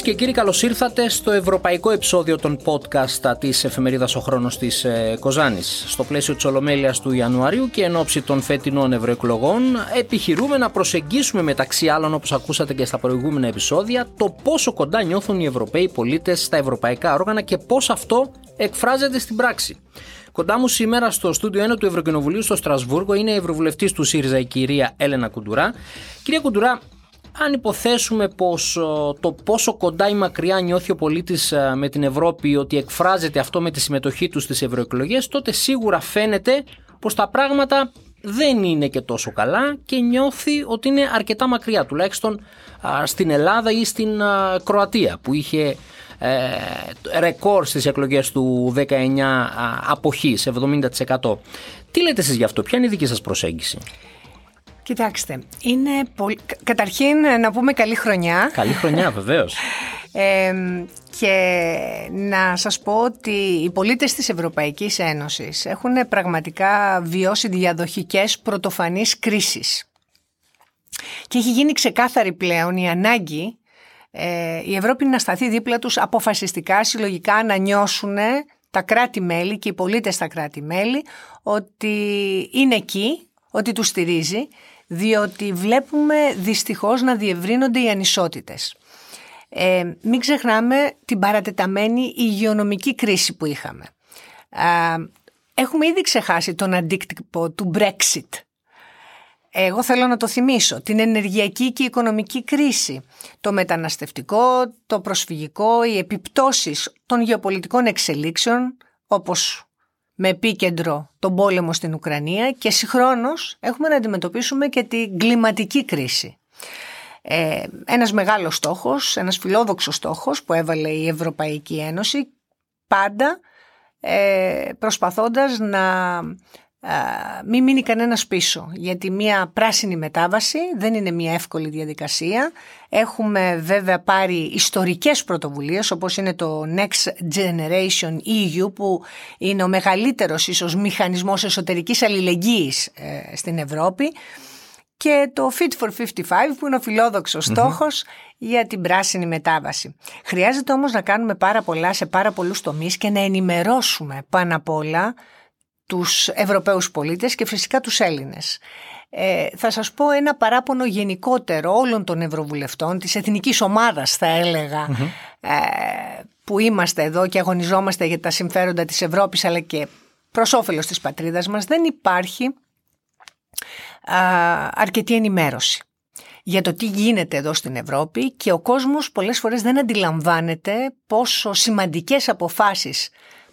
Κυρίες και κύριοι, καλώς ήρθατε στο ευρωπαϊκό επεισόδιο των podcast της εφημερίδας Ο Χρόνος της ε, Κοζάνης. Στο πλαίσιο της Ολομέλειας του Ιανουαρίου και εν ώψη των φετινών ευρωεκλογών, επιχειρούμε να προσεγγίσουμε μεταξύ άλλων, όπως ακούσατε και στα προηγούμενα επεισόδια, το πόσο κοντά νιώθουν οι Ευρωπαίοι πολίτες στα ευρωπαϊκά όργανα και πώς αυτό εκφράζεται στην πράξη. Κοντά μου σήμερα στο στούντιο 1 του Ευρωκοινοβουλίου στο Στρασβούργο είναι η Ευρωβουλευτής του ΣΥΡΙΖΑ, η κυρία Έλενα Κουντουρά. Κυρία Κουντουρά, αν υποθέσουμε πως το πόσο κοντά ή μακριά νιώθει ο πολίτης ε, με την Ευρώπη ότι εκφράζεται αυτό με τη συμμετοχή του στις ευρωεκλογές, τότε σίγουρα φαίνεται πως τα πράγματα δεν είναι και τόσο καλά και νιώθει ότι είναι αρκετά μακριά τουλάχιστον στην Ελλάδα ή στην Κροατία που είχε ε, ρεκόρ στις εκλογές του 19 αποχής 70%. Τι λέτε εσείς γι' αυτό, ποια είναι η δική σας προσέγγιση; Κοιτάξτε, είναι πολύ... καταρχήν να πούμε καλή χρονιά. Καλή χρονιά βεβαίως. και να σας πω ότι οι πολίτες της Ευρωπαϊκής Ένωσης έχουν πραγματικά βιώσει διαδοχικές πρωτοφανείς κρίσεις. Και έχει γίνει ξεκάθαρη πλέον η ανάγκη ε, η Ευρώπη να σταθεί δίπλα τους αποφασιστικά, συλλογικά να νιώσουν τα κράτη-μέλη και οι πολίτες στα κράτη-μέλη ότι είναι εκεί, ότι τους στηρίζει διότι βλέπουμε δυστυχώς να διευρύνονται οι ανισότητες. Ε, μην ξεχνάμε την παρατεταμένη υγειονομική κρίση που είχαμε. έχουμε ήδη ξεχάσει τον αντίκτυπο του Brexit. Εγώ θέλω να το θυμίσω. Την ενεργειακή και οικονομική κρίση. Το μεταναστευτικό, το προσφυγικό, οι επιπτώσεις των γεωπολιτικών εξελίξεων όπως με επίκεντρο τον πόλεμο στην Ουκρανία και συγχρόνως έχουμε να αντιμετωπίσουμε και την κλιματική κρίση. Ε, ένας μεγάλος στόχος, ένας φιλόδοξος στόχος που έβαλε η Ευρωπαϊκή Ένωση πάντα ε, προσπαθώντας να μην μείνει κανένας πίσω γιατί μια πράσινη μετάβαση δεν είναι μια εύκολη διαδικασία. Έχουμε βέβαια πάρει ιστορικές πρωτοβουλίες όπως είναι το Next Generation EU που είναι ο μεγαλύτερος ίσως μηχανισμός εσωτερικής αλληλεγγύης ε, στην Ευρώπη. Και το Fit for 55 που είναι ο φιλόδοξος στόχος για την πράσινη μετάβαση. Χρειάζεται όμως να κάνουμε πάρα πολλά σε πάρα πολλούς τομείς και να ενημερώσουμε πάνω απ' όλα τους Ευρωπαίους πολίτες και φυσικά τους Έλληνες. Ε, θα σας πω ένα παράπονο γενικότερο όλων των Ευρωβουλευτών, της εθνικής ομάδας θα ελεγα ε, που είμαστε εδώ και αγωνιζόμαστε για τα συμφέροντα της Ευρώπης αλλά και προς όφελος της πατρίδας μας. Δεν υπάρχει α, αρκετή ενημέρωση για το τι γίνεται εδώ στην Ευρώπη και ο κόσμος πολλές φορές δεν αντιλαμβάνεται πόσο σημαντικές αποφάσεις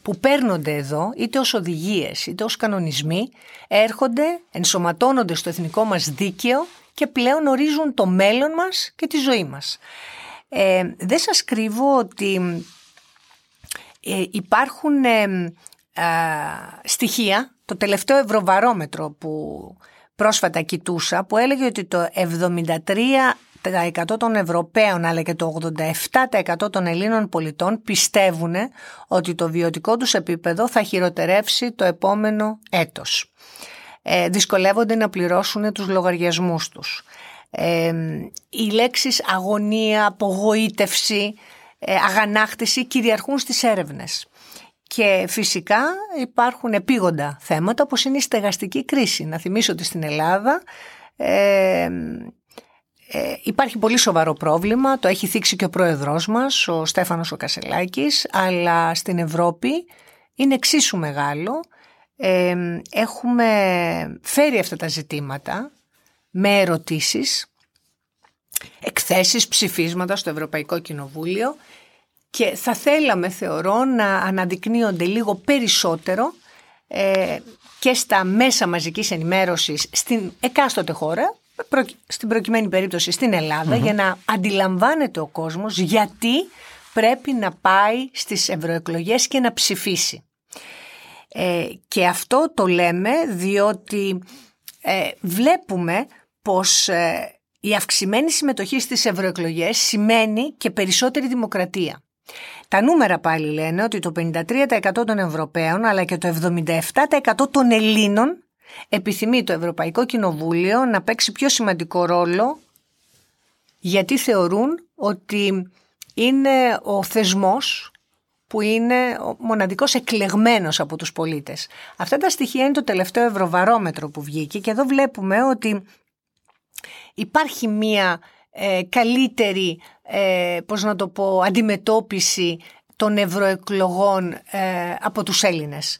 που παίρνονται εδώ, είτε ως οδηγίες είτε ως κανονισμοί, έρχονται, ενσωματώνονται στο εθνικό μας δίκαιο και πλέον ορίζουν το μέλλον μας και τη ζωή μας. Ε, δεν σας κρύβω ότι ε, υπάρχουν ε, στοιχεία, το τελευταίο ευρωβαρόμετρο που πρόσφατα κοιτούσα, που έλεγε ότι το 73 100 των Ευρωπαίων αλλά και το 87% των Ελλήνων πολιτών πιστεύουν ότι το βιωτικό τους επίπεδο θα χειροτερεύσει το επόμενο έτος. Ε, δυσκολεύονται να πληρώσουν τους λογαριασμούς τους. Ε, οι λέξεις αγωνία, απογοήτευση, ε, αγανάκτηση κυριαρχούν στις έρευνες. Και φυσικά υπάρχουν επίγοντα θέματα όπως είναι η στεγαστική κρίση. Να θυμίσω ότι στην Ελλάδα ε, ε, υπάρχει πολύ σοβαρό πρόβλημα, το έχει θίξει και ο πρόεδρός μας, ο Στέφανος ο Κασελάκης, αλλά στην Ευρώπη είναι εξίσου μεγάλο. Ε, έχουμε φέρει αυτά τα ζητήματα με ερωτήσεις, εκθέσεις, ψηφίσματα στο Ευρωπαϊκό Κοινοβούλιο. Και θα θέλαμε θεωρώ να αναδεικνύονται λίγο περισσότερο ε, και στα μέσα μαζικής ενημέρωσης στην εκάστοτε χώρα στην προκειμένη περίπτωση στην ελλαδα για να αντιλαμβάνεται ο κόσμος γιατί πρέπει να πάει στις ευρωεκλογές και να ψηφίσει. Ε, και αυτό το λέμε διότι ε, βλέπουμε πως ε, η αυξημένη συμμετοχή στις ευρωεκλογές σημαίνει και περισσότερη δημοκρατία. Τα νούμερα πάλι λένε ότι το 53% των Ευρωπαίων αλλά και το 77% των Ελλήνων επιθυμεί το Ευρωπαϊκό Κοινοβούλιο να παίξει πιο σημαντικό ρόλο γιατί θεωρούν ότι είναι ο θεσμός που είναι ο μοναδικός εκλεγμένος από τους πολίτες. Αυτά τα στοιχεία είναι το τελευταίο ευρωβαρόμετρο που βγήκε και εδώ βλέπουμε ότι υπάρχει μία ε, καλύτερη, ε, πώς να το πω, αντιμετώπιση των ευρωεκλογών ε, από τους Έλληνες.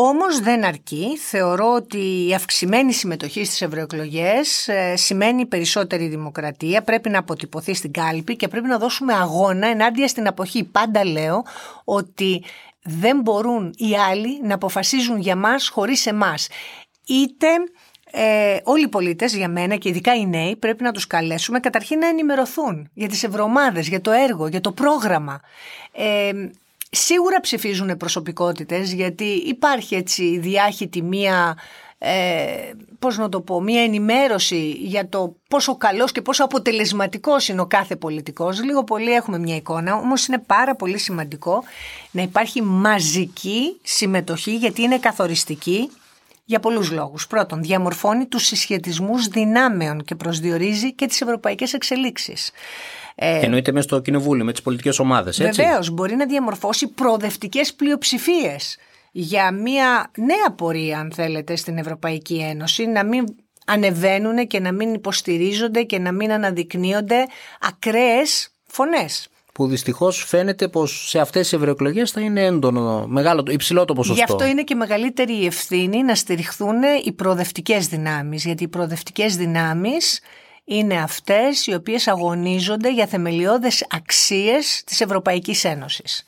Όμως δεν αρκεί. Θεωρώ ότι η αυξημένη συμμετοχή στις ευρωεκλογές ε, σημαίνει περισσότερη δημοκρατία. Πρέπει να αποτυπωθεί στην κάλπη και πρέπει να δώσουμε αγώνα ενάντια στην αποχή. Πάντα λέω ότι δεν μπορούν οι άλλοι να αποφασίζουν για μας χωρίς εμάς. Είτε ε, όλοι οι πολίτες για μένα και ειδικά οι νέοι πρέπει να τους καλέσουμε καταρχήν να ενημερωθούν για τις ευρωομάδες, για το έργο, για το πρόγραμμα. Ε, Σίγουρα ψηφίζουν προσωπικότητες γιατί υπάρχει έτσι διάχυτη μία, ε, πώς να το πω, μία ενημέρωση για το πόσο καλός και πόσο αποτελεσματικός είναι ο κάθε πολιτικός. Λίγο πολύ έχουμε μια εικόνα, όμως είναι πάρα πολύ σημαντικό να υπάρχει μαζική συμμετοχή γιατί είναι καθοριστική για πολλούς λόγους. Πρώτον, διαμορφώνει τους συσχετισμούς δυνάμεων και προσδιορίζει και τις ευρωπαϊκές εξελίξεις. Ε, Εννοείται μέσα στο κοινοβούλιο, με τις πολιτικές ομάδες. Βεβαίως, μπορεί να διαμορφώσει προοδευτικές πλειοψηφίες για μια νέα πορεία, αν θέλετε, στην Ευρωπαϊκή Ένωση, να μην ανεβαίνουν και να μην υποστηρίζονται και να μην αναδεικνύονται ακραίες φωνές. Που δυστυχώς φαίνεται πως σε αυτές τις ευρωεκλογές θα είναι έντονο, μεγάλο, υψηλό το ποσοστό. Γι' αυτό είναι και μεγαλύτερη η ευθύνη να στηριχθούν οι προοδευτικές δυνάμεις. Γιατί οι προοδευτικές δυνάμεις είναι αυτές οι οποίες αγωνίζονται για θεμελιώδες αξίες της Ευρωπαϊκής Ένωσης.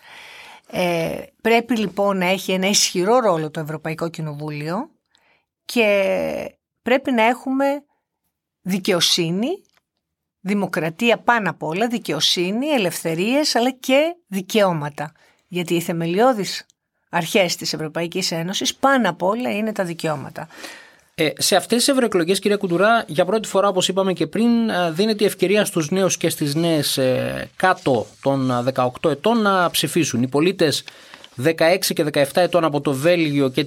Ε, πρέπει λοιπόν να έχει ένα ισχυρό ρόλο το Ευρωπαϊκό Κοινοβούλιο και πρέπει να έχουμε δικαιοσύνη, δημοκρατία πάνω απ' όλα, δικαιοσύνη, ελευθερίες αλλά και δικαιώματα. Γιατί οι θεμελιώδεις αρχές της Ευρωπαϊκής Ένωσης πάνω απ' όλα είναι τα δικαιώματα. Ε, σε αυτές τις ευρωεκλογές, κυρία Κουντουρά, για πρώτη φορά, όπως είπαμε και πριν, ε, δίνεται η ευκαιρία στους νέους και στις νέες ε, κάτω των 18 ετών να ψηφίσουν. Οι πολίτες 16 και 17 ετών από το Βέλγιο και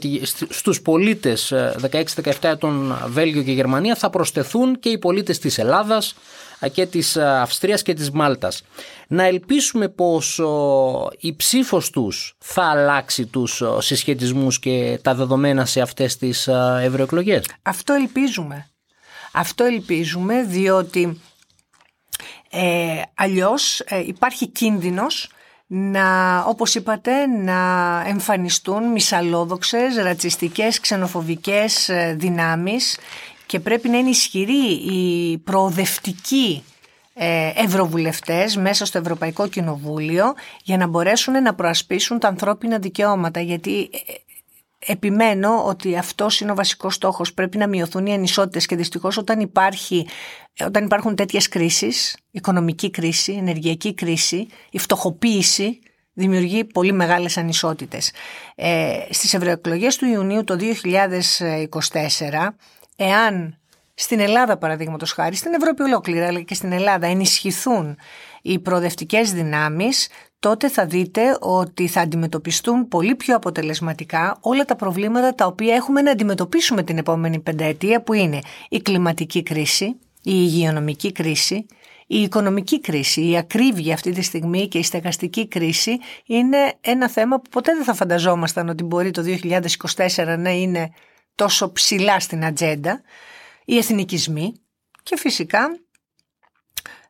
στους πολίτες 16-17 ετών Βέλγιο και Γερμανία θα προσθεθούν και οι πολίτες της Ελλάδας και της Αυστρίας και της Μάλτας να ελπίσουμε πως η ψήφος τους θα αλλάξει τους συσχετισμούς και τα δεδομένα σε αυτές τις ευρωεκλογές; Αυτό ελπίζουμε. Αυτό ελπίζουμε διότι ε, αλλιώς ε, υπάρχει κίνδυνος να, όπως είπατε, να εμφανιστούν μισαλόδοξες, ρατσιστικές, ξενοφοβικές ε, δυνάμεις και πρέπει να είναι ισχυρή η προοδευτική ε, ευρωβουλευτές μέσα στο Ευρωπαϊκό Κοινοβούλιο για να μπορέσουν να προασπίσουν τα ανθρώπινα δικαιώματα γιατί ε, επιμένω ότι αυτός είναι ο βασικός στόχος. Πρέπει να μειωθούν οι ανισότητες και δυστυχώς όταν, υπάρχει, όταν υπάρχουν τέτοιες κρίσεις, οικονομική κρίση, ενεργειακή κρίση, η φτωχοποίηση δημιουργεί πολύ μεγάλες ανισότητες. Ε, στις ευρωεκλογές του Ιουνίου το 2024, εάν στην Ελλάδα, παραδείγματος χάρη, στην Ευρώπη ολόκληρα, αλλά και στην Ελλάδα, ενισχυθούν οι προοδευτικές δυνάμεις, τότε θα δείτε ότι θα αντιμετωπιστούν πολύ πιο αποτελεσματικά όλα τα προβλήματα τα οποία έχουμε να αντιμετωπίσουμε την επόμενη πενταετία, που είναι η κλιματική κρίση, η υγειονομική κρίση, η οικονομική κρίση, η ακρίβεια αυτή τη στιγμή και η στεγαστική κρίση είναι ένα θέμα που ποτέ δεν θα φανταζόμασταν ότι μπορεί το 2024 να είναι τόσο ψηλά στην ατζέντα οι εθνικισμοί και φυσικά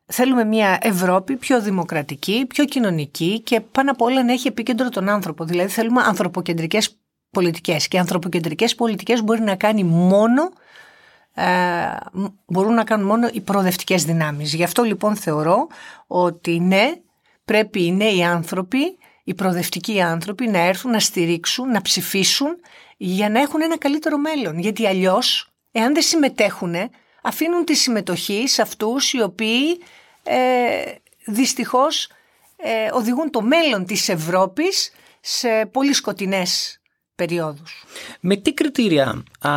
θέλουμε μια Ευρώπη πιο δημοκρατική, πιο κοινωνική και πάνω απ' όλα να έχει επίκεντρο τον άνθρωπο. Δηλαδή θέλουμε ανθρωποκεντρικές πολιτικές και ανθρωποκεντρικές πολιτικές μπορεί να κάνει μόνο ε, μπορούν να κάνουν μόνο οι προοδευτικές δυνάμεις. Γι' αυτό λοιπόν θεωρώ ότι ναι, πρέπει οι νέοι άνθρωποι, οι προοδευτικοί άνθρωποι να έρθουν να στηρίξουν, να ψηφίσουν για να έχουν ένα καλύτερο μέλλον. Γιατί αλλιώς εάν δεν συμμετέχουν, αφήνουν τη συμμετοχή σε αυτούς οι οποίοι ε, δυστυχώς ε, οδηγούν το μέλλον της Ευρώπης σε πολύ σκοτεινές περιόδους. Με τι κριτήρια α,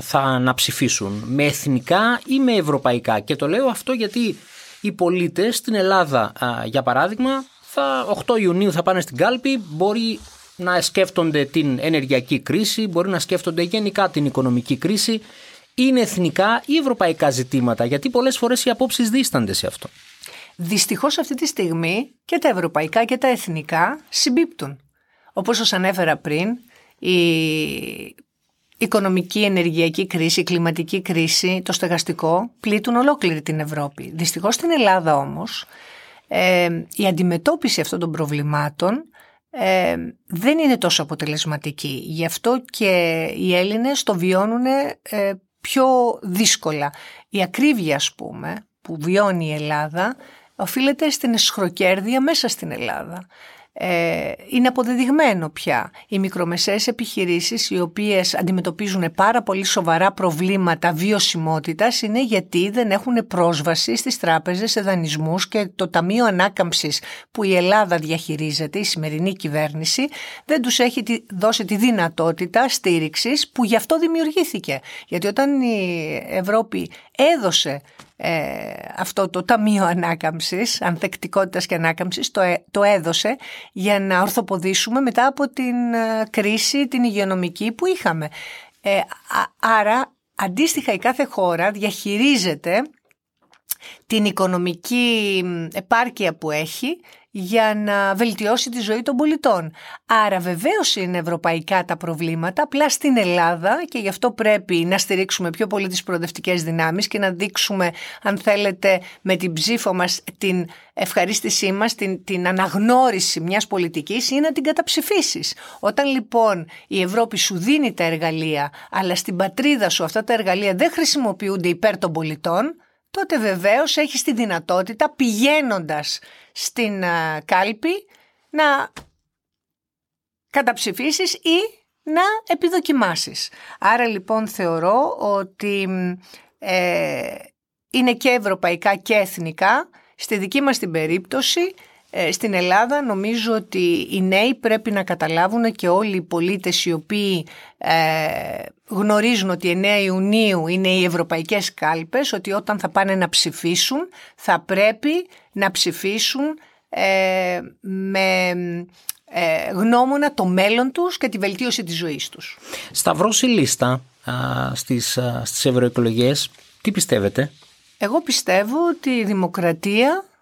θα αναψηφίσουν, με εθνικά ή με ευρωπαϊκά; Και το λέω αυτό γιατί οι πολίτες στην Ελλάδα, για παράδειγμα, θα, 8 Ιουνίου θα πάνε στην κάλπη, μπορεί να σκέφτονται την ενεργειακή κρίση, μπορεί να σκέφτονται γενικά την οικονομική κρίση. Είναι εθνικά ή ευρωπαϊκά ζητήματα, γιατί πολλές φορές οι απόψεις δίστανται σε αυτό. Δυστυχώς αυτή τη στιγμή και τα ευρωπαϊκά και τα εθνικά συμπίπτουν. Όπως σας ανέφερα πριν, η οικονομική, ενεργειακή κρίση, η κλιματική κρίση, το στεγαστικό πλήττουν ολόκληρη την Ευρώπη. Δυστυχώς στην Ελλάδα όμως ε, η αντιμετώπιση αυτών των προβλημάτων ε, δεν είναι τόσο αποτελεσματική. Γι' αυτό και οι Έλληνες το βιώνουν ε, πιο δύσκολα. Η ακρίβεια, ας πούμε, που βιώνει η Ελλάδα οφείλεται στην εσχροκέρδεια μέσα στην Ελλάδα ε, είναι αποδεδειγμένο πια. Οι μικρομεσαίες επιχειρήσεις οι οποίες αντιμετωπίζουν πάρα πολύ σοβαρά προβλήματα βιωσιμότητας είναι γιατί δεν έχουν πρόσβαση στις τράπεζες σε δανεισμούς και το Ταμείο Ανάκαμψης που η Ελλάδα διαχειρίζεται, η σημερινή κυβέρνηση, δεν τους έχει δώσει τη δυνατότητα στήριξης που γι' αυτό δημιουργήθηκε. Γιατί όταν η Ευρώπη έδωσε ε, αυτό το Ταμείο Ανάκαμψης, Ανθεκτικότητας και Ανάκαμψης, το, ε, το έδωσε για να ορθοποδήσουμε μετά από την ε, κρίση την υγειονομική που είχαμε. Ε, άρα, αντίστοιχα η κάθε χώρα διαχειρίζεται την οικονομική επάρκεια που έχει για να βελτιώσει τη ζωή των πολιτών. Άρα βεβαίως είναι ευρωπαϊκά τα προβλήματα, απλά στην Ελλάδα και γι' αυτό πρέπει να στηρίξουμε πιο πολύ τις προοδευτικές δυνάμεις και να δείξουμε αν θέλετε με την ψήφο μας την ευχαρίστησή μας, την, την αναγνώριση μιας πολιτικής ή να την καταψηφίσεις. Όταν λοιπόν η Ευρώπη σου δίνει τα εργαλεία αλλά στην πατρίδα σου αυτά τα εργαλεία δεν χρησιμοποιούνται υπέρ των πολιτών τότε βεβαίως έχεις τη δυνατότητα πηγαίνοντας στην κάλπη να καταψηφίσεις ή να επιδοκιμάσεις. Άρα λοιπόν θεωρώ ότι ε, είναι και ευρωπαϊκά και εθνικά. Στη δική μας την περίπτωση ε, στην Ελλάδα νομίζω ότι οι νέοι πρέπει να καταλάβουν και όλοι οι πολίτες οι οποίοι ε, γνωρίζουν ότι 9 Ιουνίου είναι οι ευρωπαϊκές κάλπες, ότι όταν θα πάνε να ψηφίσουν θα πρέπει να ψηφίσουν ε, με ε, γνώμονα το μέλλον τους και τη βελτίωση της ζωής τους. Σταυρώσει λίστα α, στις, α, στις ευρωεκλογές, τι πιστεύετε; Εγώ πιστεύω ότι η δημοκρατία ε,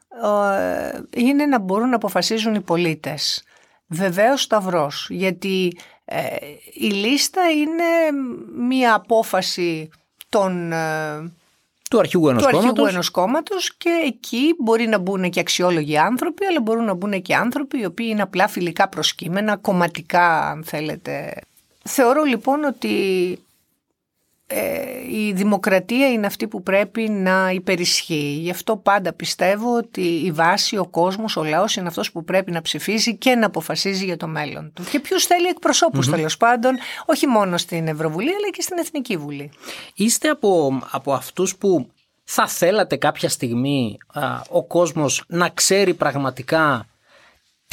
είναι να μπορούν να αποφασίζουν οι πολίτες. Βεβαίως σταυρός, γιατί ε, η λίστα είναι μία απόφαση των, ε, του αρχηγού ενός, του αρχηγού ενός κόμματος και εκεί μπορεί να μπουν και αξιόλογοι άνθρωποι αλλά μπορούν να μπουν και άνθρωποι οι οποίοι είναι απλά φιλικά προσκύμενα, κομματικά αν θέλετε. Θεωρώ λοιπόν ότι ε, η δημοκρατία είναι αυτή που πρέπει να υπερισχύει. Γι' αυτό πάντα πιστεύω ότι η βάση, ο κόσμος, ο λαός είναι αυτός που πρέπει να ψηφίζει και να αποφασίζει για το μέλλον του. Και ποιου θέλει εκπροσώπους mm-hmm. τέλος πάντων, όχι μόνο στην Ευρωβουλή αλλά και στην Εθνική Βουλή. Είστε από, από αυτούς που θα θέλατε κάποια στιγμή ο κόσμος να ξέρει πραγματικά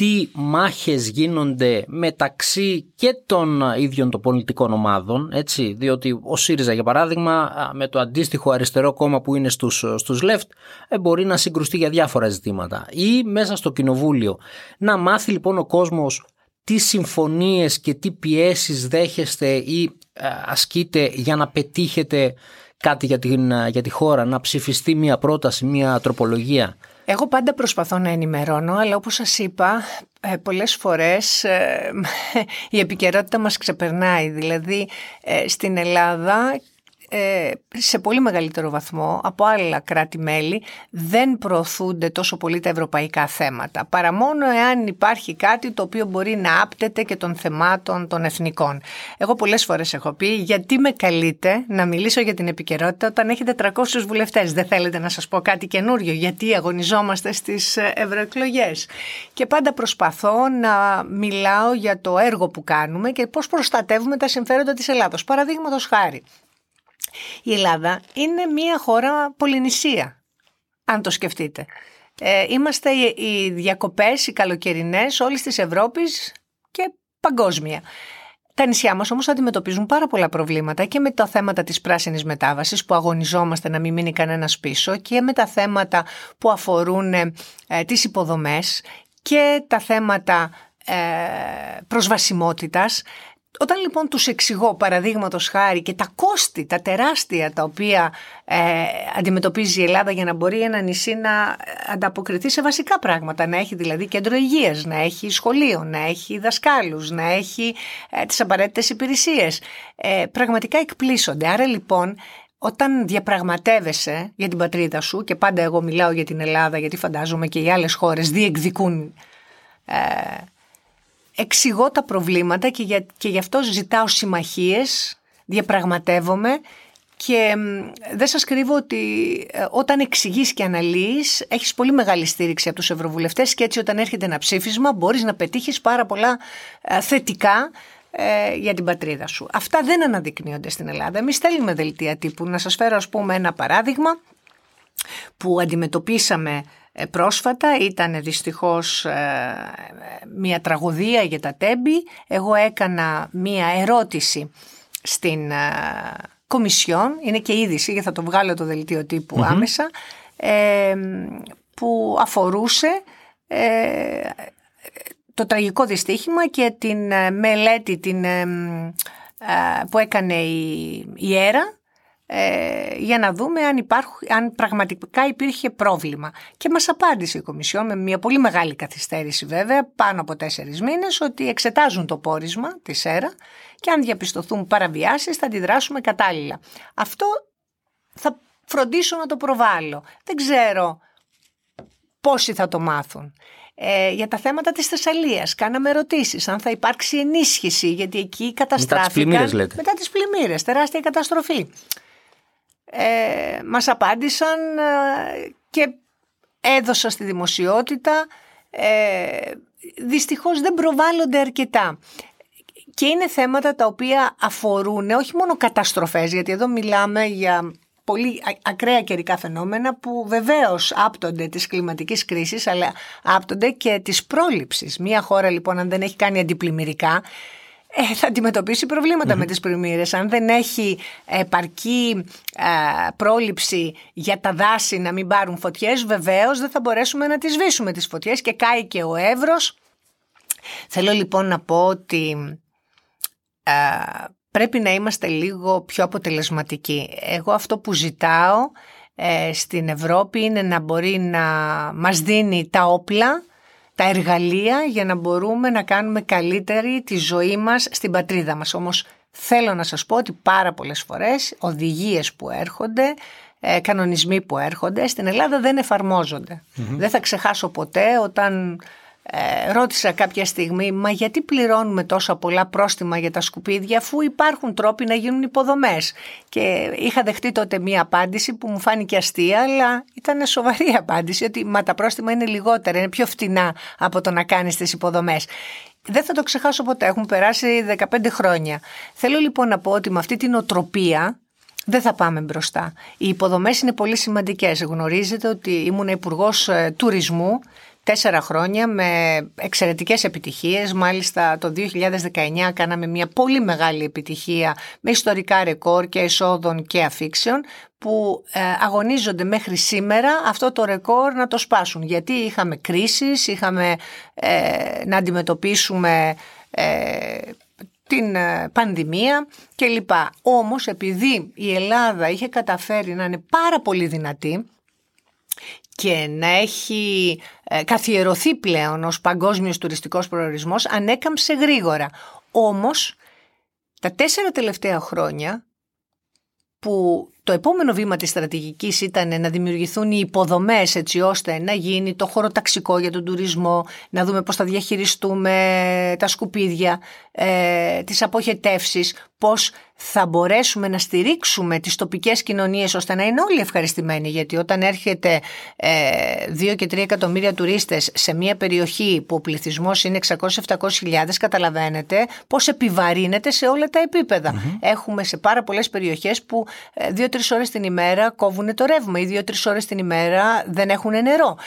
τι μάχες γίνονται μεταξύ και των ίδιων των πολιτικών ομάδων, έτσι, διότι ο ΣΥΡΙΖΑ για παράδειγμα με το αντίστοιχο αριστερό κόμμα που είναι στους, στους left ε, μπορεί να συγκρουστεί για διάφορα ζητήματα ή μέσα στο κοινοβούλιο. Να μάθει λοιπόν ο κόσμος τι συμφωνίες και τι πιέσεις δέχεστε ή ε, ασκείτε για να πετύχετε κάτι για, την, για τη χώρα, να ψηφιστεί μια πρόταση, μια τροπολογία. Εγώ πάντα προσπαθώ να ενημερώνω, αλλά όπως σας είπα, ε, πολλές φορές ε, η επικαιρότητα μας ξεπερνάει. Δηλαδή, ε, στην Ελλάδα ε, σε πολύ μεγαλύτερο βαθμό από άλλα κράτη-μέλη δεν προωθούνται τόσο πολύ τα ευρωπαϊκά θέματα παρά μόνο εάν υπάρχει κάτι το οποίο μπορεί να άπτεται και των θεμάτων των εθνικών. Εγώ πολλές φορές έχω πει γιατί με καλείτε να μιλήσω για την επικαιρότητα όταν έχετε 300 βουλευτές; Δεν θέλετε να σας πω κάτι καινούριο γιατί αγωνιζόμαστε στις ευρωεκλογές. Και πάντα προσπαθώ να μιλάω για το έργο που κάνουμε και πώς προστατεύουμε τα συμφέροντα της Ελλάδος. Παραδείγματος χάρη, η Ελλάδα είναι μια χώρα πολυνησία, αν το σκεφτείτε. Ε, είμαστε οι διακοπές, οι καλοκαιρινές όλης της Ευρώπης και παγκόσμια. Τα νησιά μας όμως αντιμετωπίζουν πάρα πολλά προβλήματα και με τα θέματα της πράσινης μετάβασης που αγωνιζόμαστε να μην μείνει κανένας πίσω και με τα θέματα που αφορούν ε, τις υποδομές και τα θέματα ε, προσβασιμότητας όταν λοιπόν τους εξηγώ παραδείγματος χάρη και τα κόστη, τα τεράστια τα οποία ε, αντιμετωπίζει η Ελλάδα για να μπορεί ένα νησί να ανταποκριθεί σε βασικά πράγματα, να έχει δηλαδή κέντρο υγείας, να έχει σχολείο, να έχει δασκάλους, να έχει ε, τις απαραίτητες υπηρεσίες, ε, πραγματικά εκπλήσονται. Άρα λοιπόν όταν διαπραγματεύεσαι για την πατρίδα σου και πάντα εγώ μιλάω για την Ελλάδα γιατί φαντάζομαι και οι άλλες χώρες διεκδικούν ε, εξηγώ τα προβλήματα και, για, και γι' αυτό ζητάω συμμαχίες, διαπραγματεύομαι και δεν σας κρύβω ότι ε, όταν εξηγείς και αναλύεις έχεις πολύ μεγάλη στήριξη από τους ευρωβουλευτές και έτσι όταν έρχεται ένα ψήφισμα μπορείς να πετύχεις πάρα πολλά ε, θετικά ε, για την πατρίδα σου. Αυτά δεν αναδεικνύονται στην Ελλάδα. Εμείς στέλνουμε δελτία τύπου. Να σας φέρω ας πούμε ένα παράδειγμα που αντιμετωπίσαμε ε, πρόσφατα ήταν δυστυχώς ε, μια τραγωδία για τα τέμπη. Εγώ έκανα μια ερώτηση στην ε, Κομισιόν, είναι και είδηση γιατί θα το βγάλω το δελτίο άμεσα, που αφορούσε το τραγικό δυστύχημα και την μελέτη την, που έκανε η, η ΕΡΑ ε, για να δούμε αν, υπάρχου, αν πραγματικά υπήρχε πρόβλημα. Και μας απάντησε η Κομισιόν με μια πολύ μεγάλη καθυστέρηση βέβαια, πάνω από τέσσερις μήνες, ότι εξετάζουν το πόρισμα της ΕΡΑ και αν διαπιστωθούν παραβιάσεις θα αντιδράσουμε κατάλληλα. Αυτό θα φροντίσω να το προβάλλω. Δεν ξέρω πόσοι θα το μάθουν. Ε, για τα θέματα της Θεσσαλίας. Κάναμε ερωτήσεις αν θα υπάρξει ενίσχυση, γιατί εκεί καταστράφηκαν... Μετά τις πλημμύρες λέτε. Μετά τις πλημμύρες, τεράστια καταστροφή ε, μας απάντησαν ε, και έδωσα στη δημοσιότητα. Ε, δυστυχώς δεν προβάλλονται αρκετά. Και είναι θέματα τα οποία αφορούν όχι μόνο καταστροφές, γιατί εδώ μιλάμε για πολύ ακραία καιρικά φαινόμενα που βεβαίως άπτονται της κλιματικής κρίσης αλλά άπτονται και της πρόληψης. Μία χώρα λοιπόν αν δεν έχει κάνει αντιπλημμυρικά ε, θα αντιμετωπίσει με τις πλημμύρες. Αν δεν έχει επαρκή ε, πρόληψη για τα δάση να μην πάρουν φωτιές, βεβαίως δεν θα μπορέσουμε να τις σβήσουμε τις φωτιές και κάει και ο Εύρος. Θέλω λοιπόν να πω ότι ε, πρέπει να είμαστε λίγο πιο αποτελεσματικοί. Εγώ αυτό που ζητάω ε, στην Ευρώπη είναι να μπορεί να μας δίνει τα όπλα τα εργαλεία για να μπορούμε να κάνουμε καλύτερη τη ζωή μας στην πατρίδα μας. Όμως θέλω να σας πω ότι πάρα πολλές φορές οδηγίες που έρχονται, ε, κανονισμοί που έρχονται στην Ελλάδα δεν εφαρμοζονται Δεν θα ξεχάσω ποτέ όταν ε, ρώτησα κάποια στιγμή, μα γιατί πληρώνουμε τόσα πολλά πρόστιμα για τα σκουπίδια αφού υπάρχουν τρόποι να γίνουν υποδομές. Και είχα δεχτεί τότε μία απάντηση που μου φάνηκε αστεία, αλλά ήταν σοβαρή απάντηση ότι μα τα πρόστιμα είναι λιγότερα, είναι πιο φτηνά από το να κάνεις τις υποδομές. Δεν θα το ξεχάσω ποτέ, έχουν περάσει 15 χρόνια. Θέλω λοιπόν να πω ότι με αυτή την οτροπία δεν θα πάμε μπροστά. Οι υποδομές είναι πολύ σημαντικές. Γνωρίζετε ότι ήμουν υπουργός ε, τουρισμού τέσσερα χρόνια με εξαιρετικές επιτυχίες. Μάλιστα το 2019 κάναμε μια πολύ μεγάλη επιτυχία με ιστορικά ρεκόρ και εσόδων και αφήξεων που ε, αγωνίζονται μέχρι σήμερα αυτό το ρεκόρ να το σπάσουν. Γιατί είχαμε κρίσεις, είχαμε ε, να αντιμετωπίσουμε ε, την πανδημία κλπ. Όμως επειδή η Ελλάδα είχε καταφέρει να είναι πάρα πολύ δυνατή και να έχει ε, καθιερωθεί πλέον ως παγκόσμιος τουριστικός προορισμός ανέκαμψε γρήγορα. Όμως τα τέσσερα τελευταία χρόνια που το επόμενο βήμα της στρατηγικής ήταν να δημιουργηθούν οι υποδομές έτσι ώστε να γίνει το χωροταξικό για τον τουρισμό, να δούμε πώς θα διαχειριστούμε τα σκουπίδια, ε, τις αποχετεύσεις, πώς θα μπορέσουμε να στηρίξουμε τις τοπικές κοινωνίες ώστε να είναι όλοι ευχαριστημένοι γιατί όταν έρχεται ε, 2 και 3 εκατομμύρια τουρίστες σε μια περιοχή που ο πληθυσμός είναι 600-700 χιλιάδες καταλαβαίνετε πώς επιβαρύνεται σε όλα τα επίπεδα. Έχουμε σε πάρα πολλές περιοχές που ε, δύο-τρεις ώρες την ημέρα κόβουν το ρεύμα ή δύο-τρεις ώρες την ημέρα δεν έχουν νερό.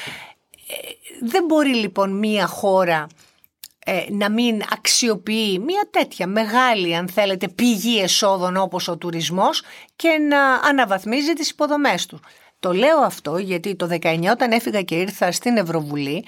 Ε, δεν μπορεί λοιπόν μία χώρα ε, να μην αξιοποιεί μια τέτοια μεγάλη αν θέλετε πηγή εσόδων όπως ο τουρισμός και να αναβαθμίζει τις υποδομές του. Το λέω αυτό γιατί το 19 όταν έφυγα και ήρθα στην Ευρωβουλή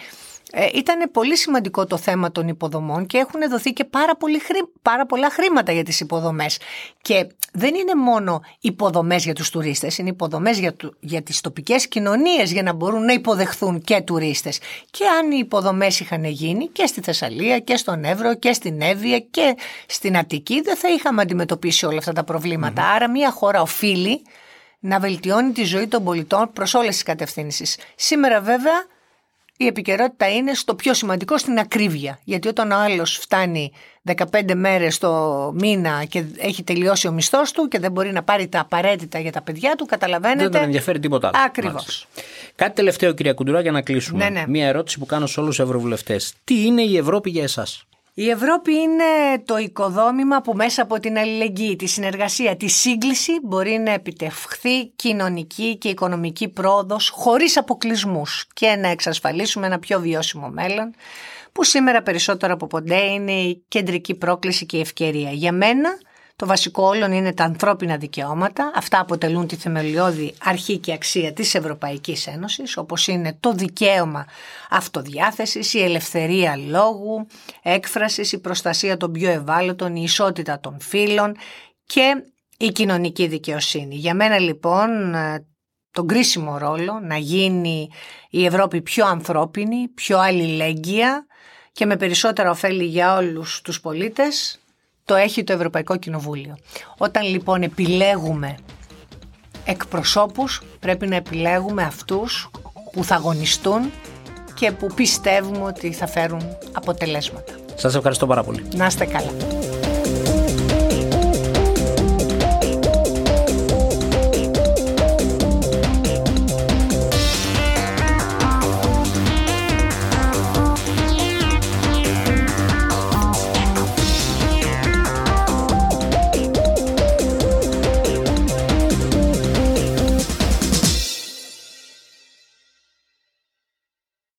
ε, ήταν πολύ σημαντικό το θέμα των υποδομών και έχουν δοθεί και πάρα, πολύ πάρα πολλά χρήματα για τις υποδομές. Και δεν είναι μόνο υποδομές για τους τουρίστες, είναι υποδομές για, για τις τοπικές κοινωνίες για να μπορούν να υποδεχθούν και τουρίστες. Και αν οι υποδομές είχαν γίνει και στη Θεσσαλία και στον Εύρο και στην Εύβοια και στην Αττική δεν θα είχαμε αντιμετωπίσει όλα αυτά τα προβληματα Άρα μια χώρα οφείλει να βελτιώνει τη ζωή των πολιτών προς όλες τις κατευθύνσεις. Σήμερα βέβαια η επικαιρότητα είναι στο πιο σημαντικό στην ακρίβεια. Γιατί όταν ο άλλος φτάνει 15 μέρες το μήνα και έχει τελειώσει ο μισθός του και δεν μπορεί να πάρει τα απαραίτητα για τα παιδιά του, καταλαβαίνετε. Δεν τον ενδιαφέρει τίποτα άλλο. Ακριβώς. Κάτι τελευταίο, κυρία Κουντουρά, για να κλείσουμε. Ναι, ναι. Μία ερώτηση που κάνω σε όλους τους ευρωβουλευτές. Τι είναι η Ευρώπη για εσάς; Η Ευρώπη είναι το οικοδόμημα που μέσα από την αλληλεγγύη, τη συνεργασία, τη σύγκληση μπορεί να επιτευχθεί κοινωνική και οικονομική πρόοδος χωρίς αποκλεισμούς και να εξασφαλίσουμε ένα πιο βιώσιμο μέλλον που σήμερα περισσότερο από ποτέ είναι η κεντρική πρόκληση και η ευκαιρία. Για μένα το βασικό όλων είναι τα ανθρώπινα δικαιώματα. Αυτά αποτελούν τη θεμελιώδη αρχή και αξία της Ευρωπαϊκής Ένωσης, όπως είναι το δικαίωμα αυτοδιάθεσης, η ελευθερία λόγου, έκφρασης, η προστασία των πιο ευάλωτων, η ισότητα των φύλων και η κοινωνική δικαιοσύνη. Για μένα λοιπόν τον κρίσιμο ρόλο να γίνει η Ευρώπη πιο ανθρώπινη, πιο αλληλέγγυα και με περισσότερα ωφέλη για όλους τους πολίτες το έχει το Ευρωπαϊκό Κοινοβούλιο. Όταν λοιπόν επιλέγουμε εκπροσώπους πρέπει να επιλέγουμε αυτούς που θα αγωνιστούν και που πιστεύουμε ότι θα φέρουν αποτελέσματα. Σας ευχαριστώ πάρα πολύ. Να είστε καλά.